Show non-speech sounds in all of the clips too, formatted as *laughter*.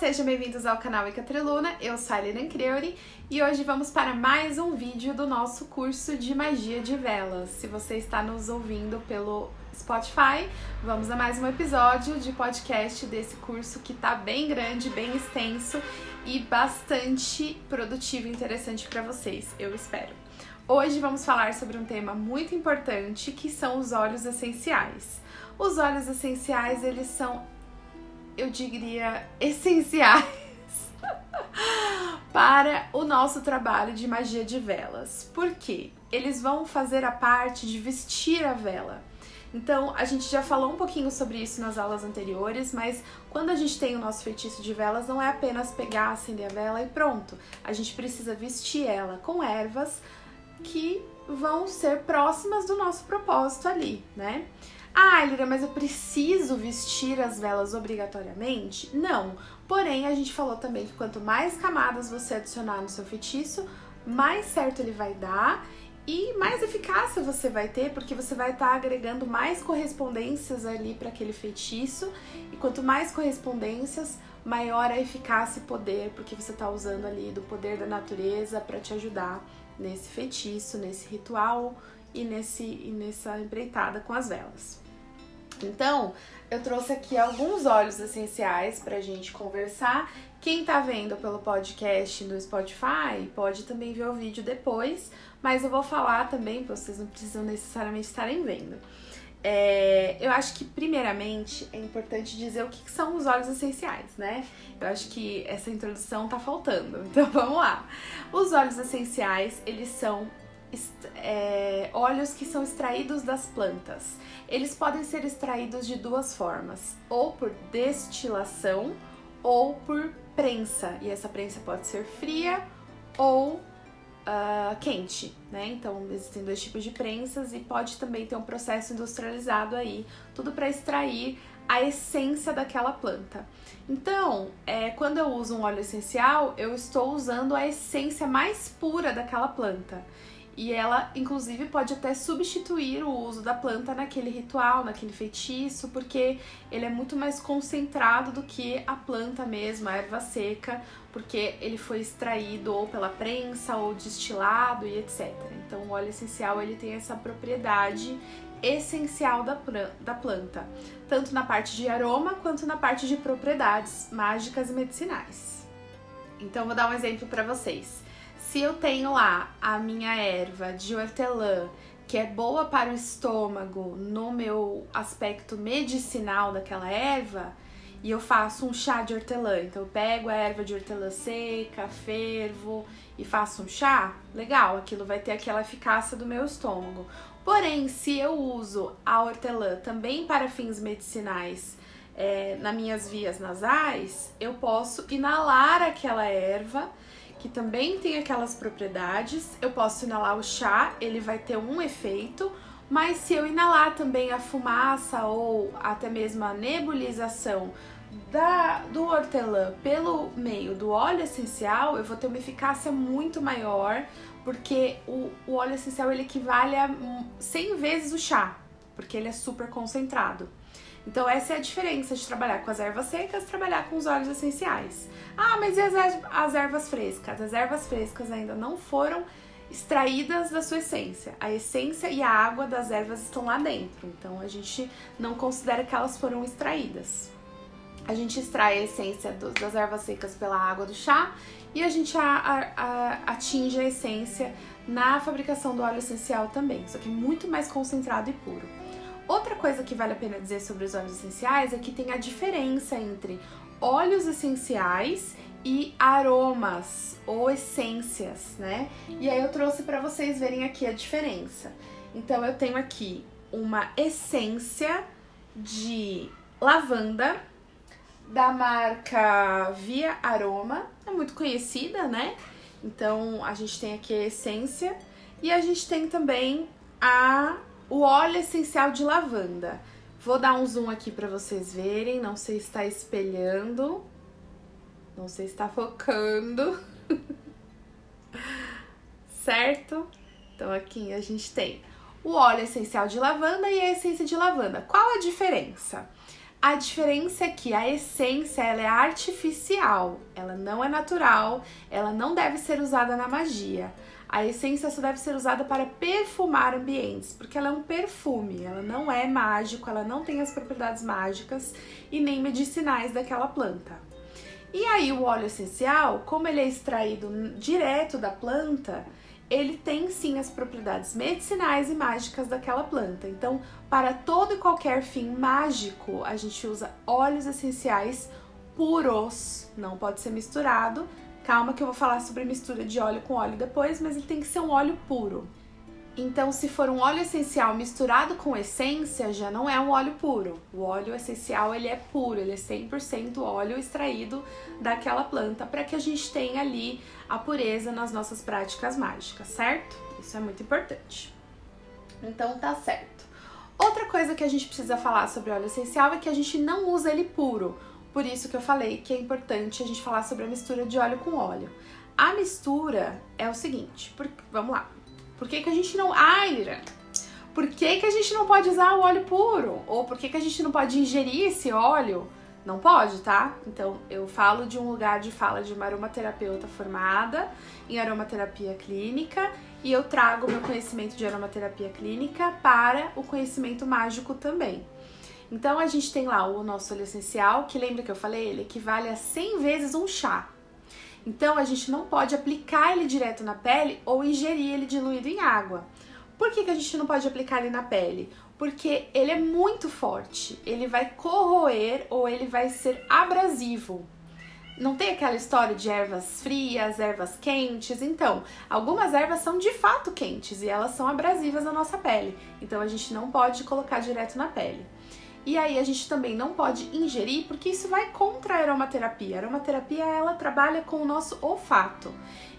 sejam bem-vindos ao canal Icatriluna, eu sou a Helena Creuri e hoje vamos para mais um vídeo do nosso curso de magia de velas. Se você está nos ouvindo pelo Spotify, vamos a mais um episódio de podcast desse curso que tá bem grande, bem extenso e bastante produtivo e interessante para vocês, eu espero. Hoje vamos falar sobre um tema muito importante que são os óleos essenciais. Os óleos essenciais, eles são eu diria, essenciais *laughs* para o nosso trabalho de magia de velas. Por quê? Eles vão fazer a parte de vestir a vela. Então, a gente já falou um pouquinho sobre isso nas aulas anteriores, mas quando a gente tem o nosso feitiço de velas, não é apenas pegar, acender a vela e pronto. A gente precisa vestir ela com ervas que vão ser próximas do nosso propósito ali, né? Ah, Lira, mas eu preciso vestir as velas obrigatoriamente? Não. Porém, a gente falou também que quanto mais camadas você adicionar no seu feitiço, mais certo ele vai dar e mais eficácia você vai ter, porque você vai estar tá agregando mais correspondências ali para aquele feitiço. E quanto mais correspondências, maior a eficácia e poder, porque você está usando ali do poder da natureza para te ajudar nesse feitiço, nesse ritual e, nesse, e nessa empreitada com as velas. Então, eu trouxe aqui alguns óleos essenciais pra gente conversar. Quem tá vendo pelo podcast no Spotify pode também ver o vídeo depois, mas eu vou falar também, vocês não precisam necessariamente estarem vendo. É, eu acho que, primeiramente, é importante dizer o que, que, são os óleos essenciais, né? Eu acho que essa introdução tá faltando, *laughs* então vamos lá. Os óleos essenciais, eles são é, óleos que são extraídos das plantas. Eles podem ser extraídos de duas formas, ou por destilação ou por prensa. E essa prensa pode ser fria ou uh, quente, né? Então existem dois tipos de prensas e pode também ter um processo industrializado aí, tudo para extrair a essência daquela planta. Então, é, quando eu uso um óleo essencial, eu estou usando a essência mais pura daquela planta. E ela, inclusive, pode até substituir o uso da planta naquele ritual, naquele feitiço, porque ele é muito mais concentrado do que a planta mesmo, a erva seca, porque ele foi extraído ou pela prensa ou destilado e etc. Então, o óleo essencial ele tem essa propriedade essencial da planta, tanto na parte de aroma quanto na parte de propriedades mágicas e medicinais. Então, vou dar um exemplo para vocês. Se eu tenho lá a minha erva de hortelã, que é boa para o estômago no meu aspecto medicinal daquela erva, e eu faço um chá de hortelã. Então eu pego a erva de hortelã seca, fervo e faço um chá, legal, aquilo vai ter aquela eficácia do meu estômago. Porém, se eu uso a hortelã também para fins medicinais é, nas minhas vias nasais, eu posso inalar aquela erva que também tem aquelas propriedades. Eu posso inalar o chá, ele vai ter um efeito, mas se eu inalar também a fumaça ou até mesmo a nebulização da, do hortelã pelo meio do óleo essencial, eu vou ter uma eficácia muito maior, porque o, o óleo essencial ele equivale a 100 vezes o chá, porque ele é super concentrado. Então essa é a diferença de trabalhar com as ervas secas, trabalhar com os óleos essenciais. Ah, mas e as, as ervas frescas? As ervas frescas ainda não foram extraídas da sua essência. A essência e a água das ervas estão lá dentro, então a gente não considera que elas foram extraídas. A gente extrai a essência das ervas secas pela água do chá e a gente a, a, a, atinge a essência na fabricação do óleo essencial também, só que é muito mais concentrado e puro. Outra coisa que vale a pena dizer sobre os óleos essenciais é que tem a diferença entre óleos essenciais e aromas ou essências, né? E aí eu trouxe para vocês verem aqui a diferença. Então eu tenho aqui uma essência de lavanda da marca Via Aroma, é muito conhecida, né? Então a gente tem aqui a essência e a gente tem também a o óleo essencial de lavanda. Vou dar um zoom aqui para vocês verem, não sei se está espelhando, não sei se está focando, *laughs* certo? Então aqui a gente tem o óleo essencial de lavanda e a essência de lavanda. Qual a diferença? A diferença é que a essência ela é artificial, ela não é natural, ela não deve ser usada na magia. A essência só deve ser usada para perfumar ambientes, porque ela é um perfume, ela não é mágico, ela não tem as propriedades mágicas e nem medicinais daquela planta. E aí o óleo essencial, como ele é extraído direto da planta, ele tem sim as propriedades medicinais e mágicas daquela planta. Então, para todo e qualquer fim mágico, a gente usa óleos essenciais puros, não pode ser misturado, Calma que eu vou falar sobre mistura de óleo com óleo depois, mas ele tem que ser um óleo puro. Então, se for um óleo essencial misturado com essência, já não é um óleo puro. O óleo essencial, ele é puro, ele é 100% óleo extraído daquela planta para que a gente tenha ali a pureza nas nossas práticas mágicas, certo? Isso é muito importante. Então, tá certo. Outra coisa que a gente precisa falar sobre óleo essencial é que a gente não usa ele puro. Por isso que eu falei que é importante a gente falar sobre a mistura de óleo com óleo. A mistura é o seguinte, por, vamos lá. Por que, que a gente não. Aira! Por que, que a gente não pode usar o óleo puro? Ou por que, que a gente não pode ingerir esse óleo? Não pode, tá? Então eu falo de um lugar de fala de uma aromaterapeuta formada em aromaterapia clínica e eu trago meu conhecimento de aromaterapia clínica para o conhecimento mágico também. Então a gente tem lá o nosso óleo essencial, que lembra que eu falei, ele equivale a 100 vezes um chá. Então a gente não pode aplicar ele direto na pele ou ingerir ele diluído em água. Por que, que a gente não pode aplicar ele na pele? Porque ele é muito forte, ele vai corroer ou ele vai ser abrasivo. Não tem aquela história de ervas frias, ervas quentes. Então, algumas ervas são de fato quentes e elas são abrasivas na nossa pele. Então, a gente não pode colocar direto na pele. E aí a gente também não pode ingerir porque isso vai contra a aromaterapia. A aromaterapia ela trabalha com o nosso olfato.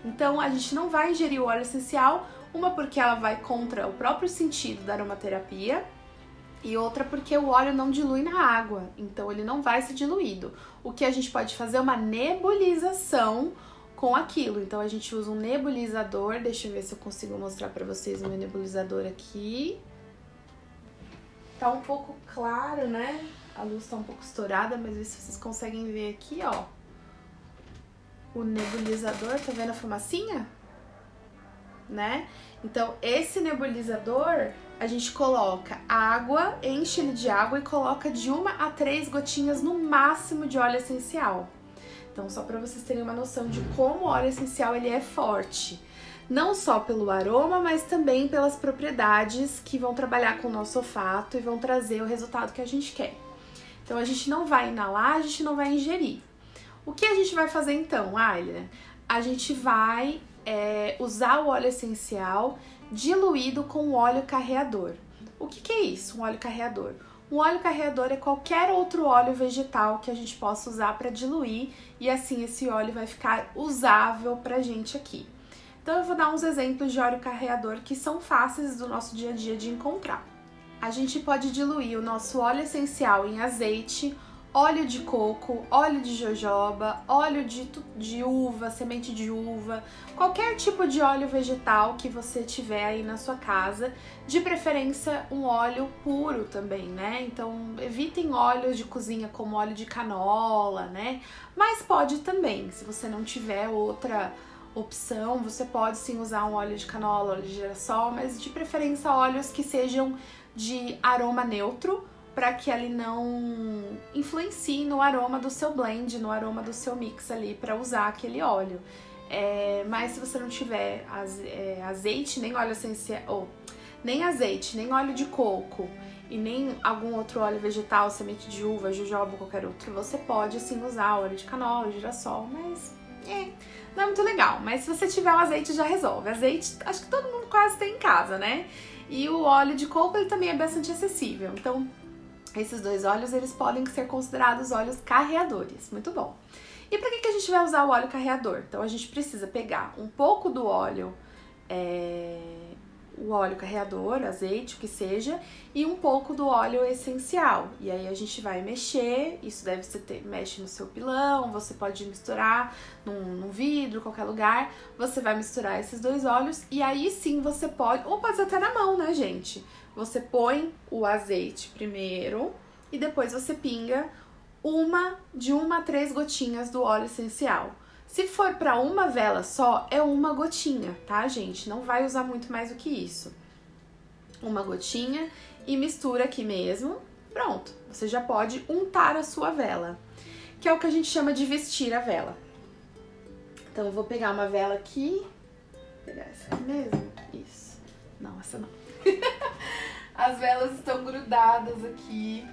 Então a gente não vai ingerir o óleo essencial, uma porque ela vai contra o próprio sentido da aromaterapia e outra porque o óleo não dilui na água, então ele não vai ser diluído. O que a gente pode fazer é uma nebulização com aquilo. Então a gente usa um nebulizador, deixa eu ver se eu consigo mostrar para vocês o meu nebulizador aqui. Tá um pouco claro, né? A luz tá um pouco estourada, mas se vocês conseguem ver aqui, ó. O nebulizador, tá vendo a fumacinha? Né? Então, esse nebulizador, a gente coloca água, enche ele de água e coloca de uma a três gotinhas no máximo de óleo essencial. Então, só para vocês terem uma noção de como o óleo essencial ele é forte não só pelo aroma, mas também pelas propriedades que vão trabalhar com o nosso olfato e vão trazer o resultado que a gente quer. Então a gente não vai inalar, a gente não vai ingerir. O que a gente vai fazer então, Ayla? A gente vai é, usar o óleo essencial diluído com óleo carreador. O que, que é isso, um óleo carreador? Um óleo carreador é qualquer outro óleo vegetal que a gente possa usar para diluir e assim esse óleo vai ficar usável pra gente aqui. Então eu vou dar uns exemplos de óleo carreador que são fáceis do nosso dia a dia de encontrar. A gente pode diluir o nosso óleo essencial em azeite, óleo de coco, óleo de jojoba, óleo de, de uva, semente de uva, qualquer tipo de óleo vegetal que você tiver aí na sua casa, de preferência um óleo puro também, né? Então evitem óleos de cozinha como óleo de canola, né? Mas pode também, se você não tiver outra opção, você pode sim usar um óleo de canola, óleo de girassol, mas de preferência óleos que sejam de aroma neutro, para que ele não influencie no aroma do seu blend, no aroma do seu mix ali, para usar aquele óleo. É, mas se você não tiver é, azeite, nem óleo essencial, ou nem azeite, nem óleo de coco e nem algum outro óleo vegetal, semente de uva, jojoba, qualquer outro, você pode sim usar óleo de canola, girassol, mas é, não é muito legal. Mas se você tiver o azeite, já resolve. Azeite, acho que todo mundo quase tem em casa, né? E o óleo de coco, ele também é bastante acessível. Então, esses dois óleos, eles podem ser considerados óleos carreadores. Muito bom. E para que, que a gente vai usar o óleo carreador? Então, a gente precisa pegar um pouco do óleo é, o óleo carreador, azeite, o que seja, e um pouco do óleo essencial. E aí a gente vai mexer, isso deve ser ter, mexe no seu pilão, você pode misturar num, num vidro, qualquer lugar. Você vai misturar esses dois óleos e aí sim você pode, ou pode até na mão, né, gente? Você põe o azeite primeiro, e depois você pinga uma de uma a três gotinhas do óleo essencial. Se for para uma vela só, é uma gotinha, tá, gente? Não vai usar muito mais do que isso. Uma gotinha e mistura aqui mesmo. Pronto, você já pode untar a sua vela, que é o que a gente chama de vestir a vela. Então eu vou pegar uma vela aqui, pegar essa aqui mesmo. Isso. Não, essa não. *laughs* As velas estão grudadas aqui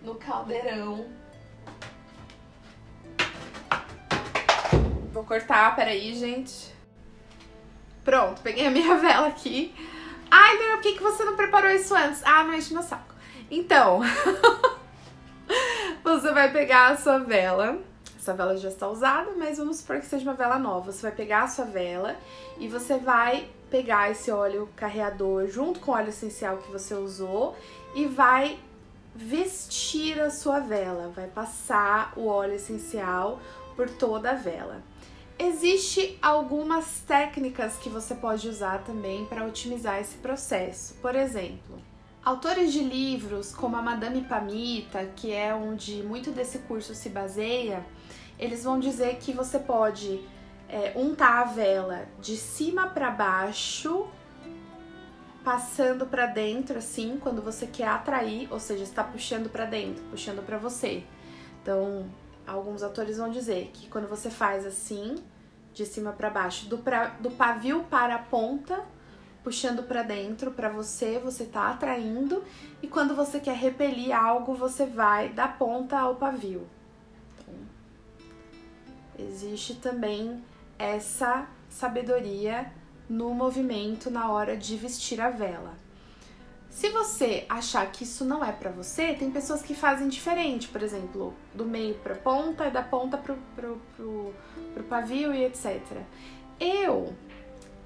no caldeirão. Vou cortar, peraí, gente. Pronto, peguei a minha *laughs* vela aqui. Ai, Leila, por que, que você não preparou isso antes? Ah, não enche meu saco. Então, *laughs* você vai pegar a sua vela. Essa vela já está usada, mas vamos supor que seja uma vela nova. Você vai pegar a sua vela e você vai pegar esse óleo carreador junto com o óleo essencial que você usou e vai vestir a sua vela, vai passar o óleo essencial por toda a vela. Existe algumas técnicas que você pode usar também para otimizar esse processo. Por exemplo, autores de livros como a Madame Pamita, que é onde muito desse curso se baseia, eles vão dizer que você pode é, untar a vela de cima para baixo, passando para dentro assim, quando você quer atrair, ou seja, está puxando para dentro, puxando para você. Então, alguns autores vão dizer que quando você faz assim, de cima para baixo, do, pra, do pavio para a ponta, puxando para dentro para você, você tá atraindo, e quando você quer repelir algo, você vai da ponta ao pavio. Então, existe também essa sabedoria no movimento na hora de vestir a vela. Se você achar que isso não é para você, tem pessoas que fazem diferente, por exemplo, do meio para ponta e da ponta pro, pro, pro, pro pavio e etc. Eu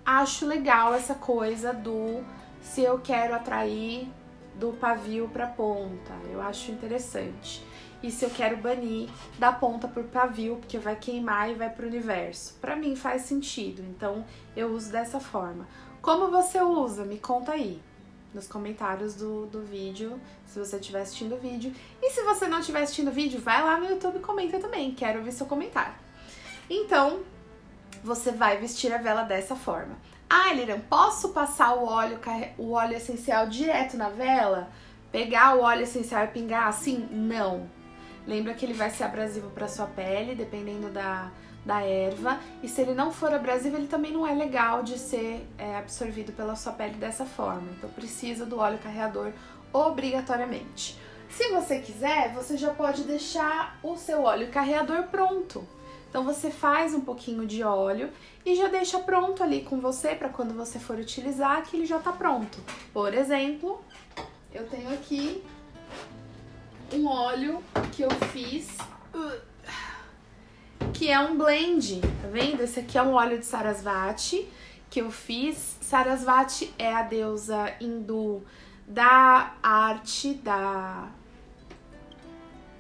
acho legal essa coisa do se eu quero atrair do pavio para ponta. Eu acho interessante e se eu quero banir da ponta por pavio, porque vai queimar e vai para o universo. Para mim faz sentido, então eu uso dessa forma. Como você usa? Me conta aí nos comentários do, do vídeo, se você estiver assistindo o vídeo. E se você não estiver assistindo o vídeo, vai lá no YouTube e comenta também, quero ouvir seu comentário. Então, você vai vestir a vela dessa forma. Ah, Liran, posso passar o óleo, o óleo essencial direto na vela? Pegar o óleo essencial e pingar assim? Não. Lembra que ele vai ser abrasivo para sua pele, dependendo da, da erva. E se ele não for abrasivo, ele também não é legal de ser é, absorvido pela sua pele dessa forma. Então precisa do óleo carreador obrigatoriamente. Se você quiser, você já pode deixar o seu óleo carreador pronto. Então você faz um pouquinho de óleo e já deixa pronto ali com você para quando você for utilizar que ele já tá pronto. Por exemplo, eu tenho aqui um óleo que eu fiz, que é um blend, tá vendo? Esse aqui é um óleo de Sarasvati que eu fiz. Sarasvati é a deusa hindu da arte, da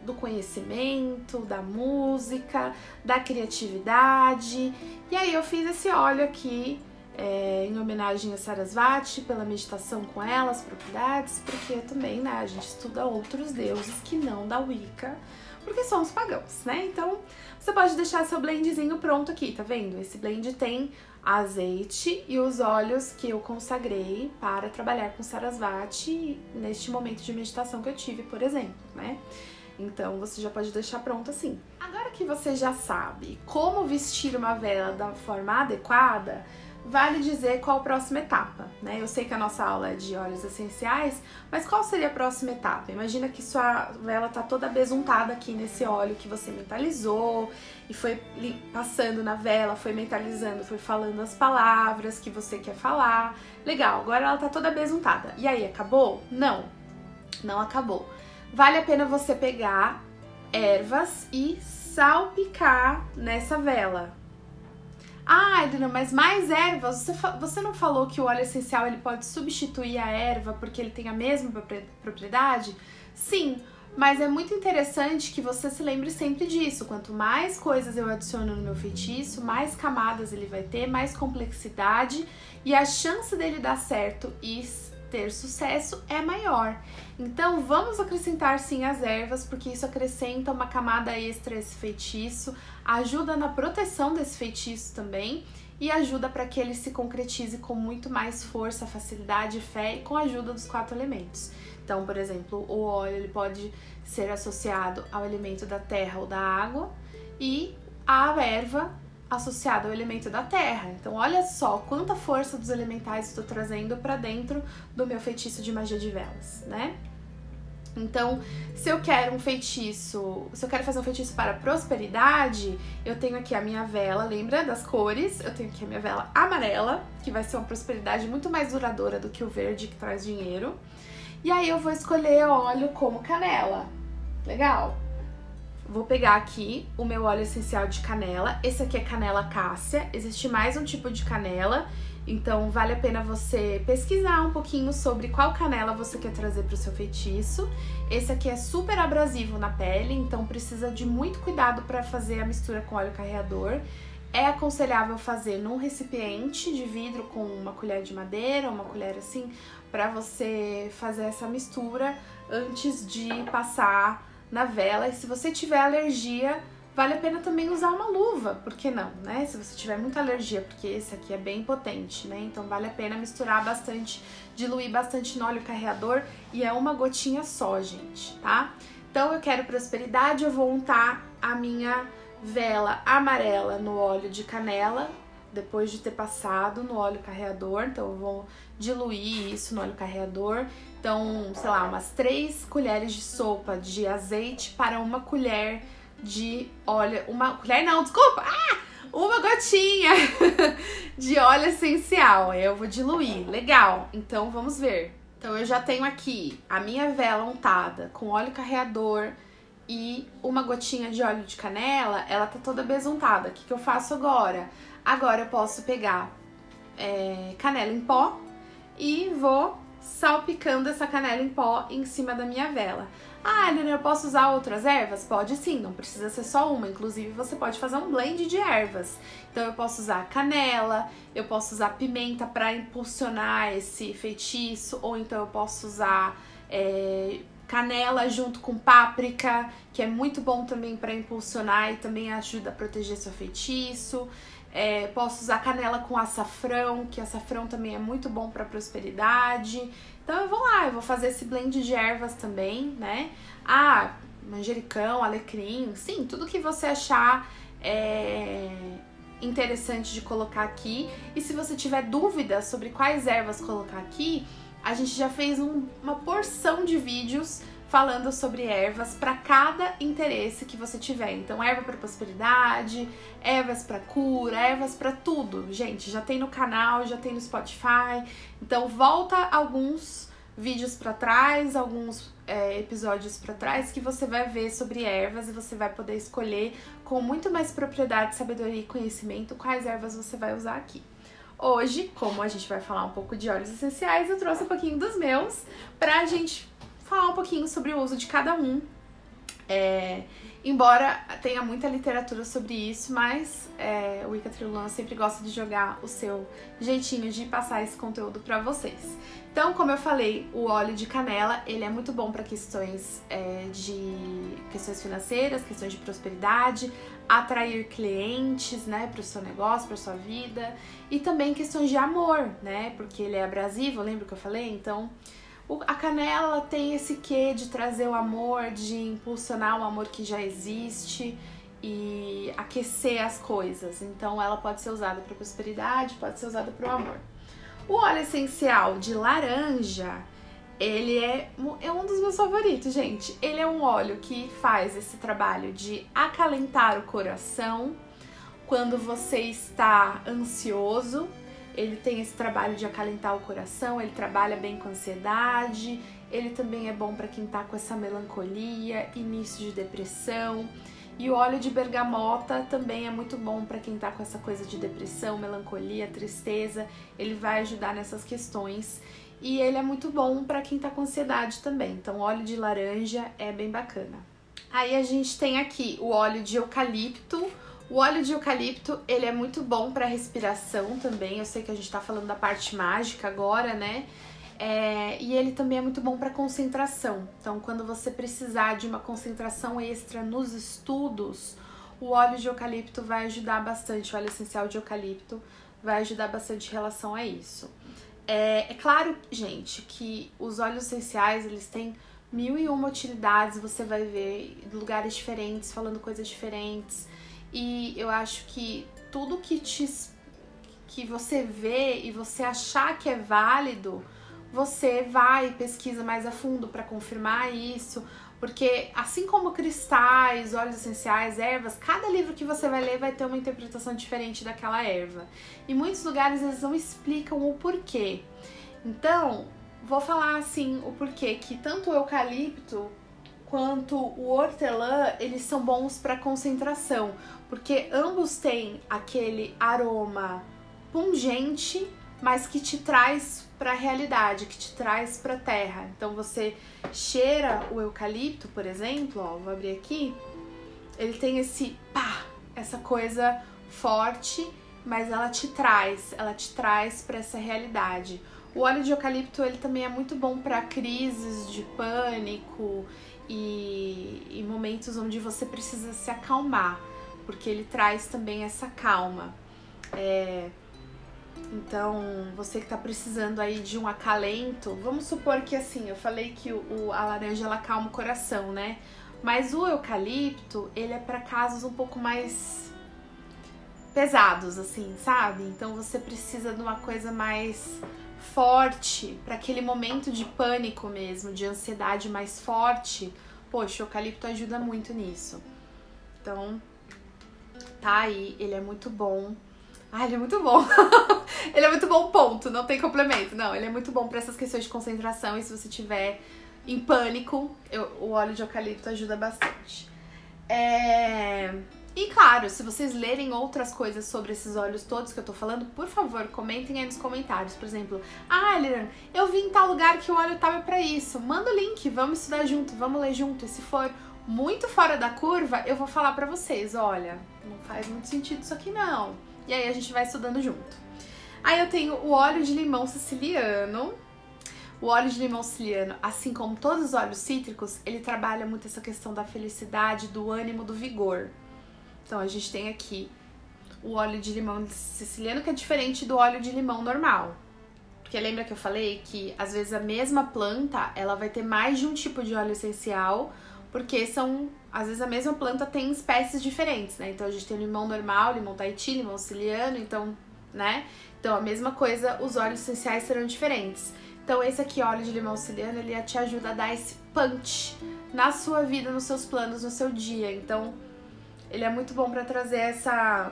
do conhecimento, da música, da criatividade. E aí eu fiz esse óleo aqui é, em homenagem a Sarasvati, pela meditação com ela, as propriedades, porque também, né, a gente estuda outros deuses que não da Wicca, porque somos pagãos, né? Então, você pode deixar seu blendzinho pronto aqui, tá vendo? Esse blend tem azeite e os óleos que eu consagrei para trabalhar com Sarasvati neste momento de meditação que eu tive, por exemplo, né? Então você já pode deixar pronto assim. Agora que você já sabe como vestir uma vela da forma adequada, vale dizer qual a próxima etapa, né? Eu sei que a nossa aula é de óleos essenciais, mas qual seria a próxima etapa? Imagina que sua vela tá toda besuntada aqui nesse óleo que você mentalizou e foi passando na vela, foi mentalizando, foi falando as palavras que você quer falar. Legal, agora ela tá toda besuntada. E aí, acabou? Não, não acabou. Vale a pena você pegar ervas e salpicar nessa vela, ah, Edna, mas mais ervas? Você, você não falou que o óleo essencial ele pode substituir a erva porque ele tem a mesma propriedade? Sim, mas é muito interessante que você se lembre sempre disso. Quanto mais coisas eu adiciono no meu feitiço, mais camadas ele vai ter, mais complexidade e a chance dele dar certo e ter sucesso é maior. Então vamos acrescentar sim as ervas, porque isso acrescenta uma camada extra a esse feitiço, ajuda na proteção desse feitiço também e ajuda para que ele se concretize com muito mais força, facilidade, fé e com a ajuda dos quatro elementos. Então, por exemplo, o óleo ele pode ser associado ao elemento da terra ou da água e a erva associada ao elemento da terra. Então, olha só quanta força dos elementais estou trazendo para dentro do meu feitiço de magia de velas, né? Então, se eu quero um feitiço, se eu quero fazer um feitiço para prosperidade, eu tenho aqui a minha vela, lembra das cores? Eu tenho aqui a minha vela amarela, que vai ser uma prosperidade muito mais duradoura do que o verde que traz dinheiro. E aí eu vou escolher óleo como canela. Legal? Vou pegar aqui o meu óleo essencial de canela. Esse aqui é canela cássia. Existe mais um tipo de canela, então vale a pena você pesquisar um pouquinho sobre qual canela você quer trazer para o seu feitiço. Esse aqui é super abrasivo na pele, então precisa de muito cuidado para fazer a mistura com óleo carreador. É aconselhável fazer num recipiente de vidro com uma colher de madeira, uma colher assim, para você fazer essa mistura antes de passar na vela. E se você tiver alergia, vale a pena também usar uma luva, por que não, né? Se você tiver muita alergia, porque esse aqui é bem potente, né? Então vale a pena misturar bastante, diluir bastante no óleo carreador e é uma gotinha só, gente, tá? Então eu quero prosperidade, eu vou untar a minha vela amarela no óleo de canela, depois de ter passado no óleo carreador, então eu vou diluir isso no óleo carreador. Então, sei lá, umas 3 colheres de sopa de azeite para uma colher de óleo. Uma colher não, desculpa! Ah! Uma gotinha *laughs* de óleo essencial. Eu vou diluir. Legal. Então vamos ver. Então eu já tenho aqui a minha vela untada com óleo carreador e uma gotinha de óleo de canela. Ela tá toda besuntada. O que, que eu faço agora? Agora eu posso pegar é, canela em pó e vou salpicando essa canela em pó em cima da minha vela. Ah, Helena, eu posso usar outras ervas? Pode sim, não precisa ser só uma. Inclusive, você pode fazer um blend de ervas. Então, eu posso usar canela, eu posso usar pimenta para impulsionar esse feitiço, ou então eu posso usar é, canela junto com páprica, que é muito bom também para impulsionar e também ajuda a proteger seu feitiço. É, posso usar canela com açafrão, que açafrão também é muito bom para prosperidade. Então eu vou lá, eu vou fazer esse blend de ervas também, né? Ah, manjericão, alecrim, sim, tudo que você achar é, interessante de colocar aqui. E se você tiver dúvidas sobre quais ervas colocar aqui, a gente já fez um, uma porção de vídeos falando sobre ervas para cada interesse que você tiver. Então, erva para prosperidade, ervas para cura, ervas para tudo. Gente, já tem no canal, já tem no Spotify. Então, volta alguns vídeos para trás, alguns é, episódios para trás que você vai ver sobre ervas e você vai poder escolher com muito mais propriedade, sabedoria e conhecimento quais ervas você vai usar aqui. Hoje, como a gente vai falar um pouco de óleos essenciais, eu trouxe um pouquinho dos meus pra gente falar um pouquinho sobre o uso de cada um. É, embora tenha muita literatura sobre isso, mas é, o Ica Trilulan sempre gosta de jogar o seu jeitinho de passar esse conteúdo para vocês. Então, como eu falei, o óleo de canela ele é muito bom para questões é, de questões financeiras, questões de prosperidade, atrair clientes, né, para o seu negócio, para sua vida e também questões de amor, né, porque ele é abrasivo, lembra que eu falei? Então a canela tem esse quê de trazer o amor, de impulsionar o amor que já existe e aquecer as coisas. Então ela pode ser usada para prosperidade, pode ser usada para o amor. O óleo essencial de laranja, ele é, é um dos meus favoritos, gente. Ele é um óleo que faz esse trabalho de acalentar o coração quando você está ansioso, ele tem esse trabalho de acalentar o coração, ele trabalha bem com ansiedade, ele também é bom para quem tá com essa melancolia, início de depressão. E o óleo de bergamota também é muito bom para quem tá com essa coisa de depressão, melancolia, tristeza. Ele vai ajudar nessas questões. E ele é muito bom para quem tá com ansiedade também. Então, óleo de laranja é bem bacana. Aí a gente tem aqui o óleo de eucalipto, o óleo de eucalipto, ele é muito bom para respiração também. Eu sei que a gente tá falando da parte mágica agora, né? É, e ele também é muito bom para concentração. Então, quando você precisar de uma concentração extra nos estudos, o óleo de eucalipto vai ajudar bastante, o óleo essencial de eucalipto vai ajudar bastante em relação a isso. É, é claro, gente, que os óleos essenciais eles têm mil e uma utilidades, você vai ver lugares diferentes, falando coisas diferentes. E eu acho que tudo que te que você vê e você achar que é válido, você vai e pesquisa mais a fundo para confirmar isso, porque assim como cristais, óleos essenciais, ervas, cada livro que você vai ler vai ter uma interpretação diferente daquela erva. E muitos lugares eles não explicam o porquê. Então, vou falar assim o porquê que tanto o eucalipto quanto o hortelã, eles são bons para concentração, porque ambos têm aquele aroma pungente, mas que te traz para a realidade, que te traz para a terra. Então você cheira o eucalipto, por exemplo, ó, vou abrir aqui, ele tem esse pá, essa coisa forte, mas ela te traz, ela te traz para essa realidade. O óleo de eucalipto ele também é muito bom para crises de pânico e, e momentos onde você precisa se acalmar, porque ele traz também essa calma. É, então, você que tá precisando aí de um acalento, vamos supor que assim, eu falei que o, a laranja ela calma o coração, né? Mas o eucalipto, ele é para casos um pouco mais pesados, assim, sabe? Então você precisa de uma coisa mais forte, para aquele momento de pânico mesmo, de ansiedade mais forte. Poxa, o eucalipto ajuda muito nisso. Então, tá aí, ele é muito bom. Ah, ele é muito bom. *laughs* ele é muito bom, ponto. Não tem complemento. Não, ele é muito bom para essas questões de concentração. E se você tiver em pânico, eu, o óleo de eucalipto ajuda bastante. É... E claro, se vocês lerem outras coisas sobre esses óleos todos que eu tô falando, por favor, comentem aí nos comentários. Por exemplo, ah, Liran, eu vi em tal lugar que o óleo tava para isso. Manda o link, vamos estudar junto, vamos ler junto. E se for muito fora da curva, eu vou falar para vocês, olha, não faz muito sentido isso aqui não. E aí a gente vai estudando junto. Aí eu tenho o óleo de limão siciliano. O óleo de limão siciliano, assim como todos os óleos cítricos, ele trabalha muito essa questão da felicidade, do ânimo, do vigor. Então a gente tem aqui o óleo de limão siciliano que é diferente do óleo de limão normal. Porque lembra que eu falei que às vezes a mesma planta, ela vai ter mais de um tipo de óleo essencial, porque são, às vezes a mesma planta tem espécies diferentes, né? Então a gente tem limão normal, limão tahiti, limão siciliano, então, né? Então a mesma coisa, os óleos essenciais serão diferentes. Então esse aqui, óleo de limão siciliano, ele te ajuda a dar esse punch na sua vida, nos seus planos, no seu dia. Então, ele é muito bom para trazer essa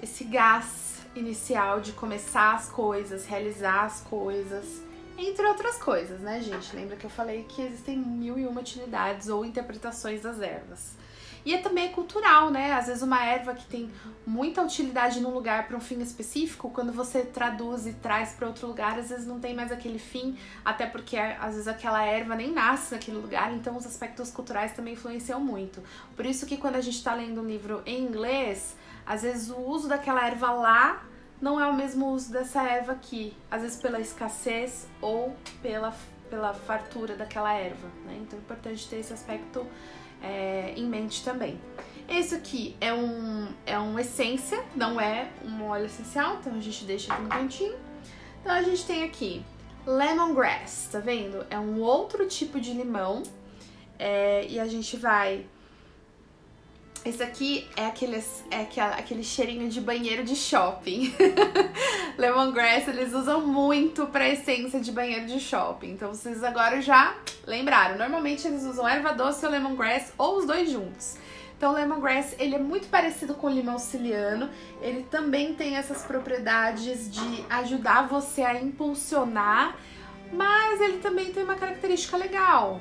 esse gás inicial de começar as coisas, realizar as coisas, entre outras coisas, né, gente? Lembra que eu falei que existem mil e uma utilidades ou interpretações das ervas. E é também cultural, né? Às vezes uma erva que tem muita utilidade num lugar para um fim específico, quando você traduz e traz para outro lugar, às vezes não tem mais aquele fim, até porque às vezes aquela erva nem nasce naquele lugar, então os aspectos culturais também influenciam muito. Por isso que quando a gente está lendo um livro em inglês, às vezes o uso daquela erva lá não é o mesmo uso dessa erva aqui, às vezes pela escassez ou pela, pela fartura daquela erva, né? Então é importante ter esse aspecto é, em mente também. Esse aqui é um, é uma essência, não é um óleo essencial, então a gente deixa aqui no cantinho. Então a gente tem aqui lemongrass, tá vendo? É um outro tipo de limão é, e a gente vai esse aqui é aquele, é aquele cheirinho de banheiro de shopping. *laughs* Lemongrass eles usam muito pra essência de banheiro de shopping. Então vocês agora já lembraram. Normalmente eles usam erva doce ou lemongrass ou os dois juntos. Então o lemongrass ele é muito parecido com o limão siciliano. Ele também tem essas propriedades de ajudar você a impulsionar, mas ele também tem uma característica legal.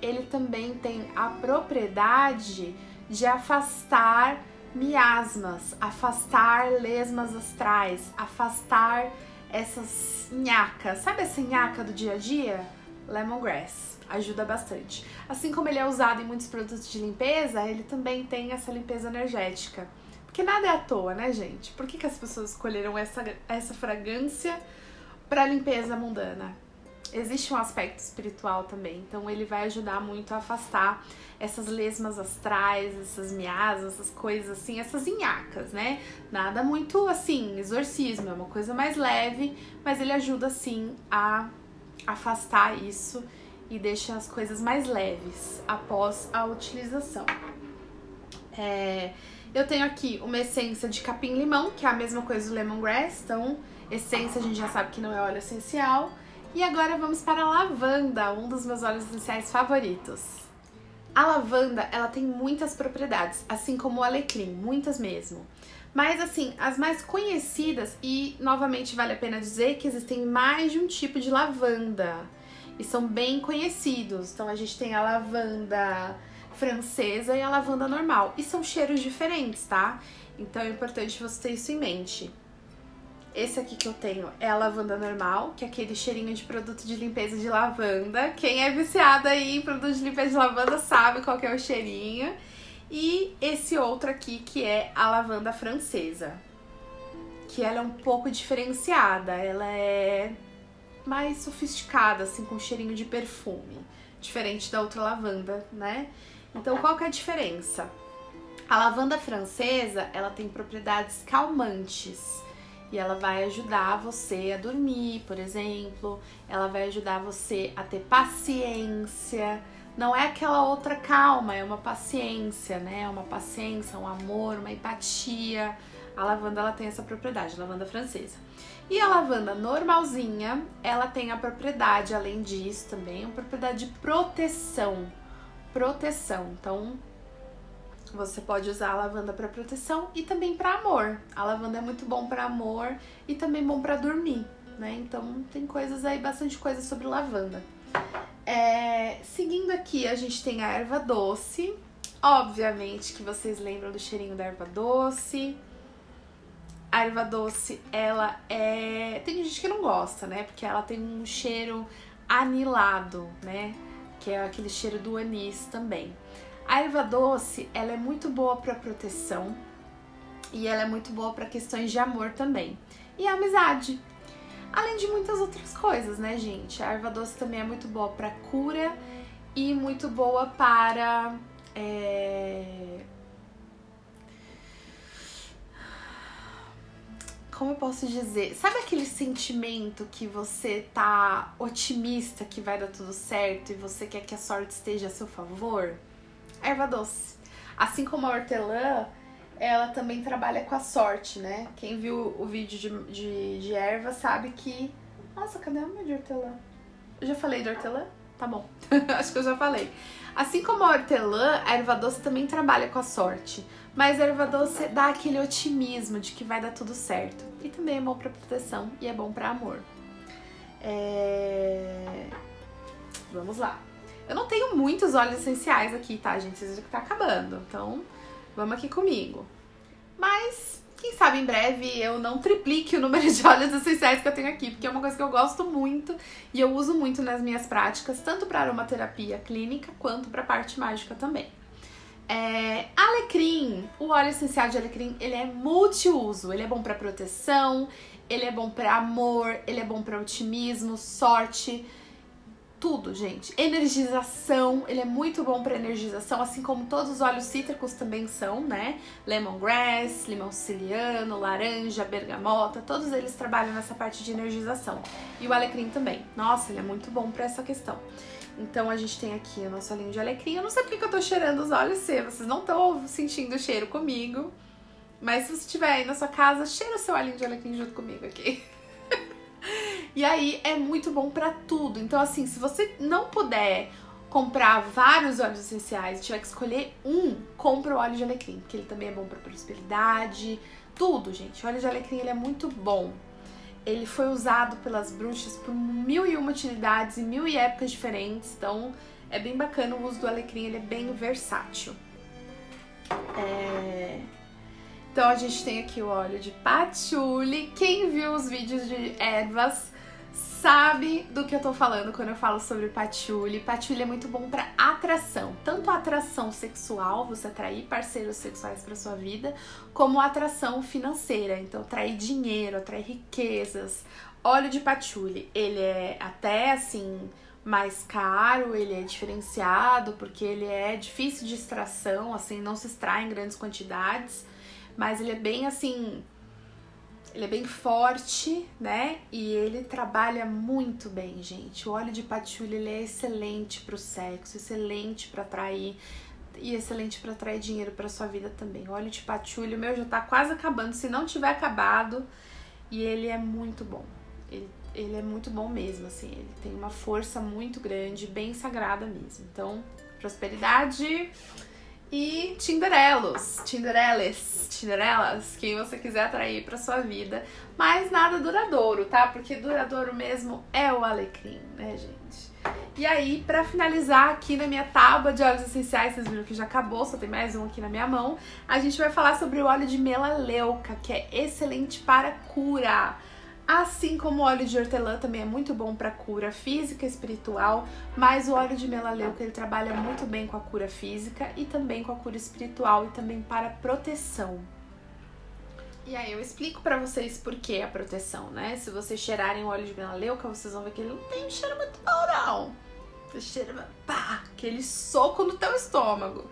Ele também tem a propriedade de afastar miasmas, afastar lesmas astrais, afastar essas nhacas. Sabe essa nhaca do dia a dia? Lemongrass ajuda bastante. Assim como ele é usado em muitos produtos de limpeza, ele também tem essa limpeza energética. Porque nada é à toa, né, gente? Por que, que as pessoas escolheram essa, essa fragrância para limpeza mundana? Existe um aspecto espiritual também. Então ele vai ajudar muito a afastar essas lesmas astrais, essas miasmas, essas coisas assim, essas inhacas, né? Nada muito assim, exorcismo, é uma coisa mais leve, mas ele ajuda sim a afastar isso e deixa as coisas mais leves após a utilização. É, eu tenho aqui uma essência de capim-limão, que é a mesma coisa do lemongrass, então essência a gente já sabe que não é óleo essencial. E agora vamos para a lavanda, um dos meus óleos essenciais favoritos. A lavanda, ela tem muitas propriedades, assim como o alecrim, muitas mesmo. Mas assim, as mais conhecidas e novamente vale a pena dizer que existem mais de um tipo de lavanda e são bem conhecidos. Então a gente tem a lavanda francesa e a lavanda normal. E são cheiros diferentes, tá? Então é importante você ter isso em mente. Esse aqui que eu tenho é a lavanda normal, que é aquele cheirinho de produto de limpeza de lavanda. Quem é viciado aí em produto de limpeza de lavanda sabe qual que é o cheirinho. E esse outro aqui que é a lavanda francesa. Que ela é um pouco diferenciada, ela é mais sofisticada, assim, com cheirinho de perfume. Diferente da outra lavanda, né? Então, qual que é a diferença? A lavanda francesa, ela tem propriedades calmantes e ela vai ajudar você a dormir, por exemplo. Ela vai ajudar você a ter paciência. Não é aquela outra calma, é uma paciência, né? É uma paciência, um amor, uma empatia. A lavanda ela tem essa propriedade, lavanda francesa. E a lavanda normalzinha, ela tem a propriedade, além disso também, uma propriedade de proteção proteção. Então, você pode usar a lavanda para proteção e também para amor. A lavanda é muito bom para amor e também bom para dormir, né? Então, tem coisas aí, bastante coisa sobre lavanda. É, seguindo aqui, a gente tem a erva doce. Obviamente que vocês lembram do cheirinho da erva doce. A erva doce, ela é. Tem gente que não gosta, né? Porque ela tem um cheiro anilado, né? que é aquele cheiro do anis também. A erva doce, ela é muito boa para proteção e ela é muito boa para questões de amor também. E amizade. Além de muitas outras coisas, né, gente? A erva doce também é muito boa para cura e muito boa para é, como eu posso dizer? Sabe aquele sentimento que você tá otimista que vai dar tudo certo e você quer que a sorte esteja a seu favor? Erva doce. Assim como a hortelã, ela também trabalha com a sorte, né? Quem viu o vídeo de, de, de erva sabe que. Nossa, cadê a minha de hortelã? Eu já falei de hortelã? Tá bom. *laughs* Acho que eu já falei. Assim como a hortelã, a erva doce também trabalha com a sorte. Mas a erva doce dá aquele otimismo de que vai dar tudo certo. E também é bom para proteção e é bom para amor. É... Vamos lá. Eu não tenho muitos óleos essenciais aqui, tá, gente? Que tá acabando. Então, vamos aqui comigo. Mas, quem sabe em breve eu não triplique o número de óleos essenciais que eu tenho aqui, porque é uma coisa que eu gosto muito e eu uso muito nas minhas práticas, tanto para aromaterapia clínica quanto para parte mágica também. É, alecrim, o óleo essencial de alecrim, ele é multiuso. Ele é bom para proteção, ele é bom para amor, ele é bom para otimismo, sorte, tudo, gente. Energização, ele é muito bom para energização, assim como todos os óleos cítricos também são, né? Lemongrass, limão siciliano, laranja, bergamota, todos eles trabalham nessa parte de energização. E o alecrim também. Nossa, ele é muito bom para essa questão. Então a gente tem aqui o nosso olhinho de alecrim. Eu não sei porque que eu tô cheirando os olhos se vocês não estão sentindo o cheiro comigo. Mas se você estiver aí na sua casa, cheira o seu olhinho de alecrim junto comigo aqui. *laughs* e aí é muito bom para tudo. Então assim, se você não puder comprar vários óleos essenciais, tiver que escolher um, compra o óleo de alecrim, porque ele também é bom para prosperidade, tudo, gente. O óleo de alecrim ele é muito bom ele foi usado pelas bruxas por mil e uma utilidades e mil e épocas diferentes, então é bem bacana o uso do alecrim, ele é bem versátil. É... Então a gente tem aqui o óleo de patchouli. Quem viu os vídeos de ervas sabe do que eu tô falando quando eu falo sobre patchouli. Patchouli é muito bom para atração, tanto a atração sexual, você atrair parceiros sexuais para sua vida, como a atração financeira, então atrair dinheiro, atrair riquezas, Óleo de patchouli, ele é até assim mais caro, ele é diferenciado porque ele é difícil de extração, assim, não se extrai em grandes quantidades, mas ele é bem assim, ele é bem forte, né? E ele trabalha muito bem, gente. O óleo de patchouli ele é excelente para o sexo, excelente para atrair e excelente para atrair dinheiro para sua vida também. O óleo de patchouli, meu já tá quase acabando, se não tiver acabado, e ele é muito bom. Ele, ele é muito bom mesmo, assim, ele tem uma força muito grande, bem sagrada mesmo. Então, prosperidade e Tinderelos, Tindereles, Tinderelas, quem você quiser atrair para sua vida, mas nada duradouro, tá? Porque duradouro mesmo é o alecrim, né, gente? E aí, para finalizar aqui na minha tábua de óleos essenciais, vocês viram que já acabou, só tem mais um aqui na minha mão. A gente vai falar sobre o óleo de melaleuca, que é excelente para cura. Assim como o óleo de hortelã também é muito bom para cura física e espiritual, mas o óleo de melaleuca ele trabalha muito bem com a cura física e também com a cura espiritual e também para proteção. E aí eu explico para vocês por que a proteção, né? Se vocês cheirarem o óleo de melaleuca, vocês vão ver que ele não tem um cheiro muito bom, não. Ele cheira, pá, aquele soco no teu estômago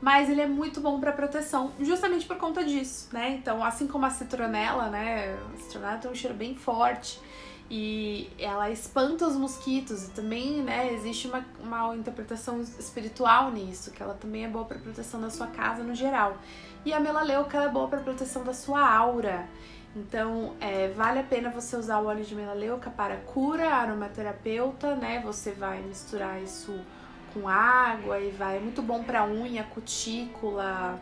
mas ele é muito bom para proteção, justamente por conta disso, né? Então, assim como a citronela, né? A citronela tem um cheiro bem forte e ela espanta os mosquitos e também, né, existe uma, uma interpretação espiritual nisso, que ela também é boa para proteção da sua casa no geral. E a melaleuca é boa para proteção da sua aura. Então, é, vale a pena você usar o óleo de melaleuca para cura, aromaterapeuta, né? Você vai misturar isso com água e vai. É muito bom pra unha, cutícula.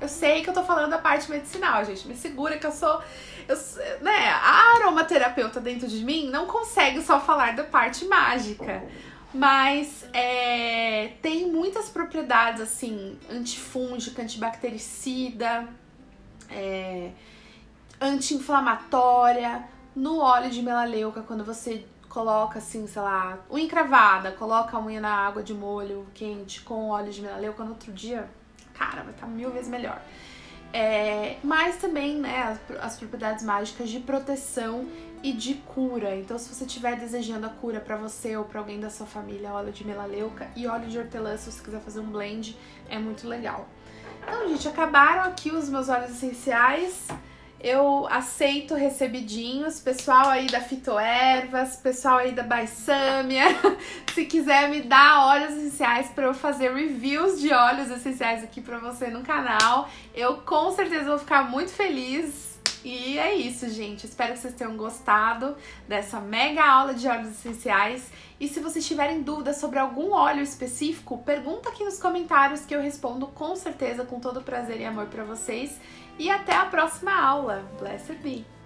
Eu sei que eu tô falando da parte medicinal, gente. Me segura que eu sou. Eu, né, a aromaterapeuta dentro de mim não consegue só falar da parte mágica. Mas é, tem muitas propriedades assim, antifúngica, antibactericida, é, anti-inflamatória. No óleo de melaleuca, quando você coloca assim, sei lá, unha encravada, coloca a unha na água de molho quente com óleo de melaleuca no outro dia, cara, vai estar tá mil vezes melhor. É, mas também, né, as, as, propriedades mágicas de proteção e de cura. Então, se você estiver desejando a cura para você ou para alguém da sua família, óleo de melaleuca e óleo de hortelã, se você quiser fazer um blend, é muito legal. Então, gente, acabaram aqui os meus óleos essenciais. Eu aceito recebidinhos, pessoal aí da Fitoervas, pessoal aí da Baissâmia. *laughs* Se quiser me dar óleos essenciais para eu fazer reviews de óleos essenciais aqui para você no canal, eu com certeza vou ficar muito feliz. E é isso, gente. Espero que vocês tenham gostado dessa mega aula de óleos essenciais. E se vocês tiverem dúvidas sobre algum óleo específico, pergunta aqui nos comentários que eu respondo com certeza, com todo prazer e amor para vocês. E até a próxima aula. Blessed be!